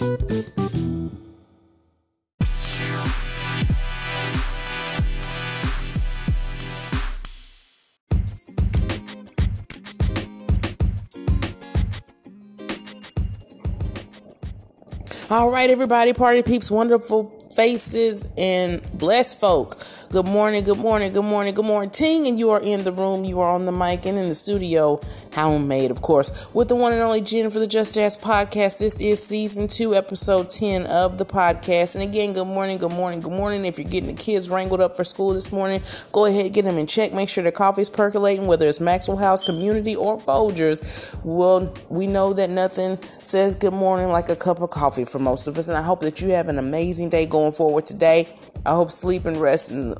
All right, everybody, party peeps, wonderful faces, and blessed folk. Good morning, good morning, good morning, good morning, Ting. And you are in the room, you are on the mic and in the studio, homemade, of course, with the one and only Jen for the Just Jazz podcast. This is season two, episode 10 of the podcast. And again, good morning, good morning, good morning. If you're getting the kids wrangled up for school this morning, go ahead, get them in check. Make sure the coffee's percolating, whether it's Maxwell House Community or Folgers. Well, we know that nothing says good morning like a cup of coffee for most of us. And I hope that you have an amazing day going forward today. I hope sleep and rest and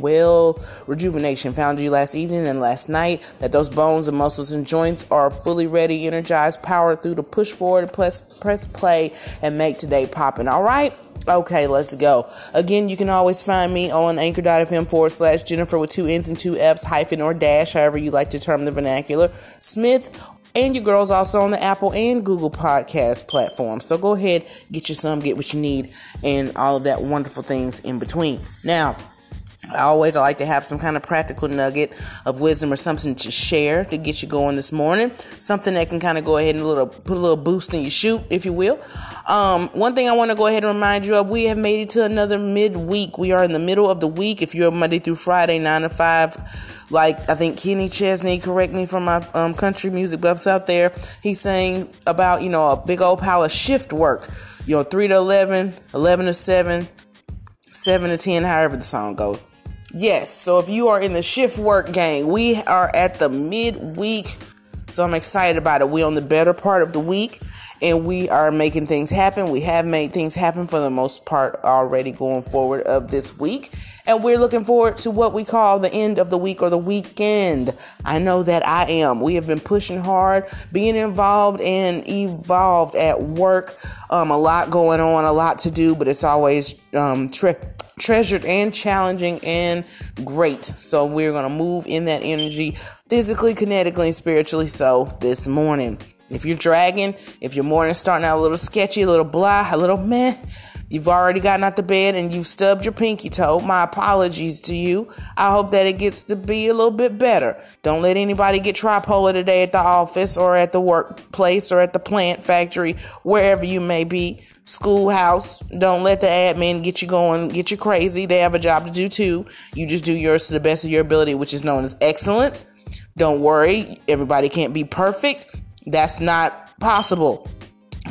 well rejuvenation found you last evening and last night. That those bones and muscles and joints are fully ready, energized, powered through to push forward, press, press play, and make today popping. All right. Okay, let's go. Again, you can always find me on anchor.fm forward slash Jennifer with two N's and two F's hyphen or dash, however you like to term the vernacular. Smith and your girl's also on the Apple and Google podcast platform. So go ahead, get you some, get what you need, and all of that wonderful things in between. Now, I always I like to have some kind of practical nugget of wisdom or something to share to get you going this morning. Something that can kind of go ahead and a little put a little boost in your shoot, if you will. Um, one thing I want to go ahead and remind you of: we have made it to another midweek. We are in the middle of the week. If you're Monday through Friday, nine to five like I think Kenny Chesney, correct me from my um, country music buffs out there. He's saying about you know a big old pile of shift work. You know, three to 11, 11 to seven, seven to ten, however the song goes. Yes, so if you are in the shift work gang, we are at the midweek. So I'm excited about it. We're on the better part of the week and we are making things happen. We have made things happen for the most part already going forward of this week. And we're looking forward to what we call the end of the week or the weekend. I know that I am. We have been pushing hard, being involved and evolved at work. Um, a lot going on, a lot to do, but it's always um, tre- treasured and challenging and great. So we're going to move in that energy physically, kinetically, and spiritually so this morning. If you're dragging, if your morning's starting out a little sketchy, a little blah, a little meh, you've already gotten out the bed and you've stubbed your pinky toe, my apologies to you. I hope that it gets to be a little bit better. Don't let anybody get tripolar today at the office or at the workplace or at the plant factory, wherever you may be. Schoolhouse. Don't let the admin get you going, get you crazy. They have a job to do too. You just do yours to the best of your ability, which is known as excellence. Don't worry, everybody can't be perfect. That's not possible.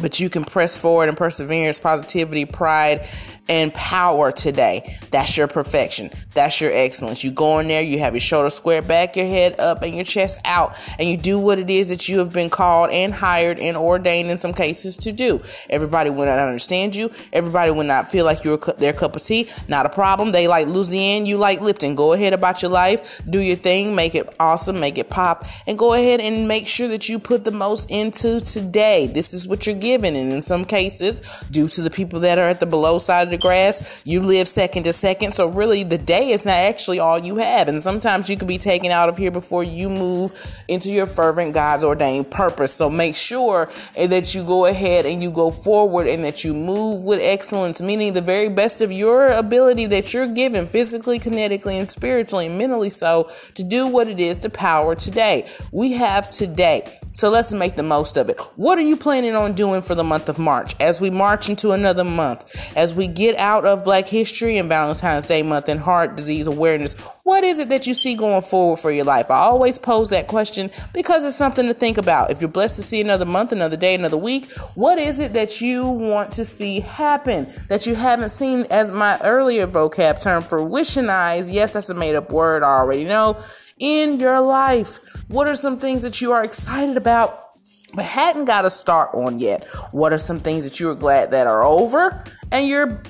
But you can press forward and perseverance, positivity, pride, and power today. That's your perfection. That's your excellence. You go in there, you have your shoulders square back, your head up, and your chest out, and you do what it is that you have been called and hired and ordained in some cases to do. Everybody will not understand you. Everybody will not feel like you're their cup of tea. Not a problem. They like Luzianne, you like Lipton. Go ahead about your life, do your thing, make it awesome, make it pop, and go ahead and make sure that you put the most into today. This is what you're given, and in some cases, due to the people that are at the below side of the grass. You live second to second. So really the day is not actually all you have. And sometimes you can be taken out of here before you move into your fervent God's ordained purpose. So make sure that you go ahead and you go forward and that you move with excellence, meaning the very best of your ability that you're given physically, kinetically, and spiritually and mentally so to do what it is to power today. We have today. So let's make the most of it. What are you planning on doing for the month of March as we march into another month? As we get out of Black History and Valentine's Day month and heart disease awareness, what is it that you see going forward for your life? I always pose that question because it's something to think about. If you're blessed to see another month, another day, another week, what is it that you want to see happen that you haven't seen as my earlier vocab term fruitionize? Yes, that's a made up word, I already know. In your life, what are some things that you are excited about but hadn't got a start on yet? What are some things that you are glad that are over and you're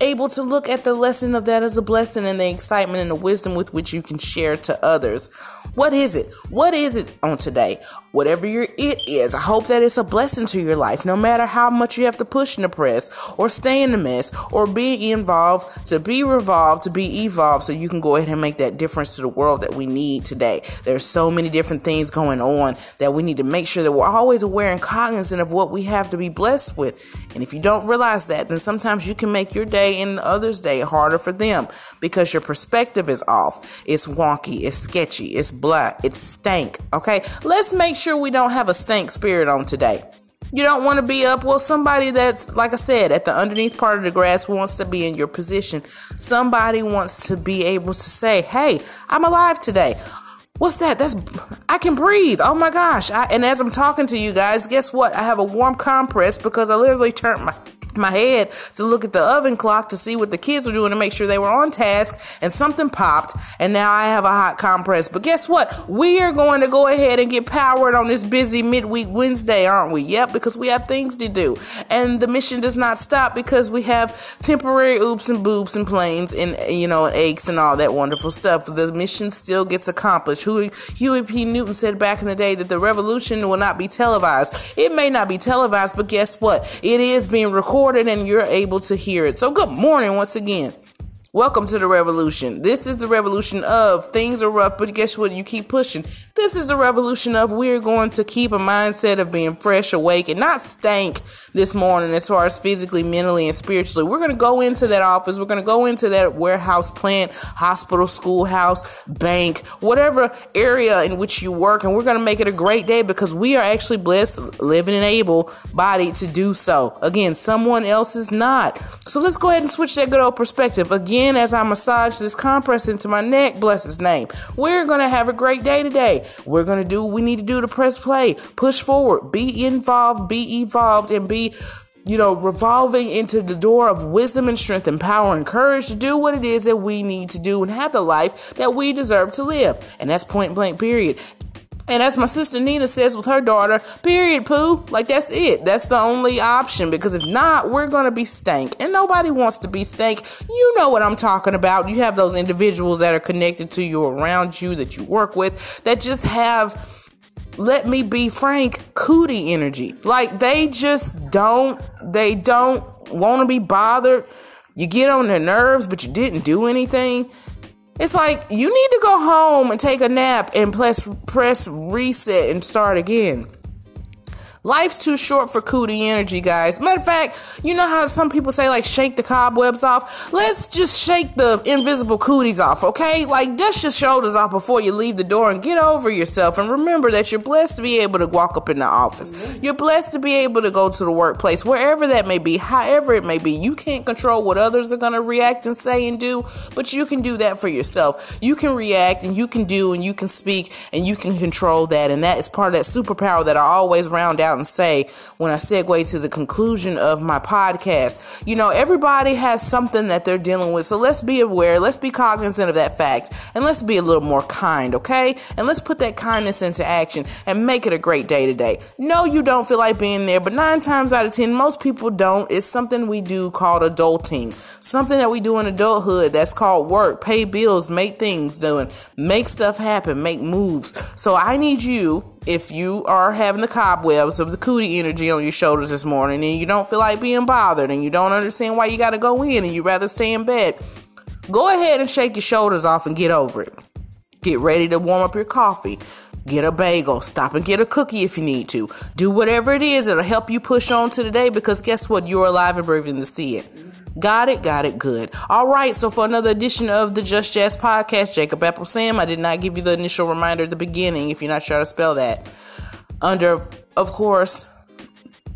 able to look at the lesson of that as a blessing and the excitement and the wisdom with which you can share to others. What is it? What is it on today? Whatever your it is, I hope that it's a blessing to your life, no matter how much you have to push and the press or stay in the mess or be involved, to be revolved, to be evolved, so you can go ahead and make that difference to the world that we need today. There's so many different things going on that we need to make sure that we're always aware and cognizant of what we have to be blessed with. And if you don't realize that, then sometimes you can make your day and others' day harder for them because your perspective is off. It's wonky, it's sketchy, it's black, it's stank. Okay, let's make sure we don't have a stank spirit on today. You don't want to be up. Well, somebody that's, like I said, at the underneath part of the grass wants to be in your position. Somebody wants to be able to say, Hey, I'm alive today. What's that? That's I can breathe. Oh my gosh. I, and as I'm talking to you guys, guess what? I have a warm compress because I literally turned my my head to look at the oven clock to see what the kids were doing to make sure they were on task and something popped and now I have a hot compress. But guess what? We are going to go ahead and get powered on this busy midweek Wednesday, aren't we? Yep, because we have things to do. And the mission does not stop because we have temporary oops and boops and planes and you know aches and all that wonderful stuff. The mission still gets accomplished. Huey, Huey P. Newton said back in the day that the revolution will not be televised. It may not be televised, but guess what? It is being recorded recorded and you're able to hear it. So, good morning once again. Welcome to the revolution. This is the revolution of things are rough, but guess what? You keep pushing. This is the revolution of we're going to keep a mindset of being fresh, awake, and not stank this morning as far as physically, mentally, and spiritually. We're going to go into that office. We're going to go into that warehouse, plant, hospital, schoolhouse, bank, whatever area in which you work, and we're going to make it a great day because we are actually blessed, living and able bodied to do so. Again, someone else is not. So let's go ahead and switch that good old perspective. Again, again as I massage this compress into my neck. Bless his name. We're going to have a great day today. We're going to do what we need to do to press play, push forward, be involved, be evolved, and be you know, revolving into the door of wisdom and strength and power and courage to do what it is that we need to do and have the life that we deserve to live. And that's point blank, period. And as my sister Nina says with her daughter, period, poo. Like that's it. That's the only option because if not, we're gonna be stank. And nobody wants to be stank. You know what I'm talking about. You have those individuals that are connected to you around you that you work with that just have let me be frank, cootie energy. Like they just don't they don't want to be bothered. You get on their nerves, but you didn't do anything. It's like you need to go home and take a nap and press press reset and start again. Life's too short for cootie energy, guys. Matter of fact, you know how some people say, like, shake the cobwebs off? Let's just shake the invisible cooties off, okay? Like, dust your shoulders off before you leave the door and get over yourself. And remember that you're blessed to be able to walk up in the office. You're blessed to be able to go to the workplace, wherever that may be, however it may be. You can't control what others are going to react and say and do, but you can do that for yourself. You can react and you can do and you can speak and you can control that. And that is part of that superpower that I always round out out and say when I segue to the conclusion of my podcast. You know, everybody has something that they're dealing with. So let's be aware, let's be cognizant of that fact, and let's be a little more kind, okay? And let's put that kindness into action and make it a great day today. No, you don't feel like being there, but nine times out of ten, most people don't. It's something we do called adulting, something that we do in adulthood that's called work, pay bills, make things doing, make stuff happen, make moves. So I need you if you are having the cobwebs of the cootie energy on your shoulders this morning and you don't feel like being bothered and you don't understand why you got to go in and you rather stay in bed, go ahead and shake your shoulders off and get over it. Get ready to warm up your coffee. Get a bagel. Stop and get a cookie if you need to. Do whatever it is that'll help you push on to the day because guess what? You're alive and breathing to see it. Got it, got it, good. All right, so for another edition of the Just Jazz podcast, Jacob Apple Sam, I did not give you the initial reminder at the beginning if you're not sure how to spell that. Under, of course,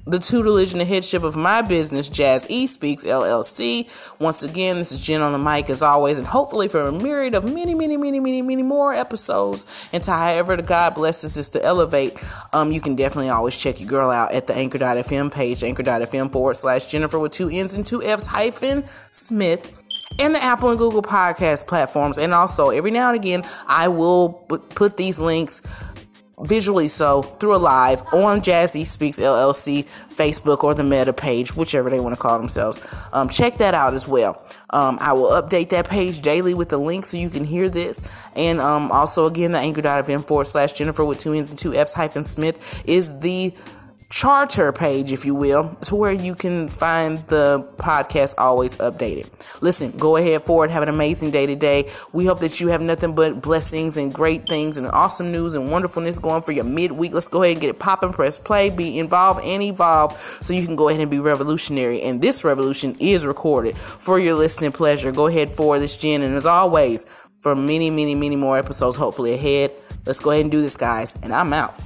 the tutelage and the headship of my business, Jazz E Speaks LLC. Once again, this is Jen on the mic as always, and hopefully for a myriad of many, many, many, many, many more episodes into however the God blesses us to elevate. Um, you can definitely always check your girl out at the anchor.fm page, anchor.fm forward slash Jennifer with two N's and two F's hyphen Smith and the Apple and Google podcast platforms. And also, every now and again, I will put these links visually so through a live on Jazzy Speaks LLC Facebook or the Meta page, whichever they want to call themselves. Um, check that out as well. Um, I will update that page daily with the link so you can hear this. And um, also, again, the anchor.fm forward slash Jennifer with two N's and two F's hyphen Smith is the charter page, if you will, to where you can find the podcast always updated. Listen, go ahead forward, have an amazing day today. We hope that you have nothing but blessings and great things and awesome news and wonderfulness going for your midweek. Let's go ahead and get it popping, press play, be involved and evolve so you can go ahead and be revolutionary. And this revolution is recorded for your listening pleasure. Go ahead forward this Jen, and as always, for many, many, many more episodes, hopefully ahead. Let's go ahead and do this, guys, and I'm out.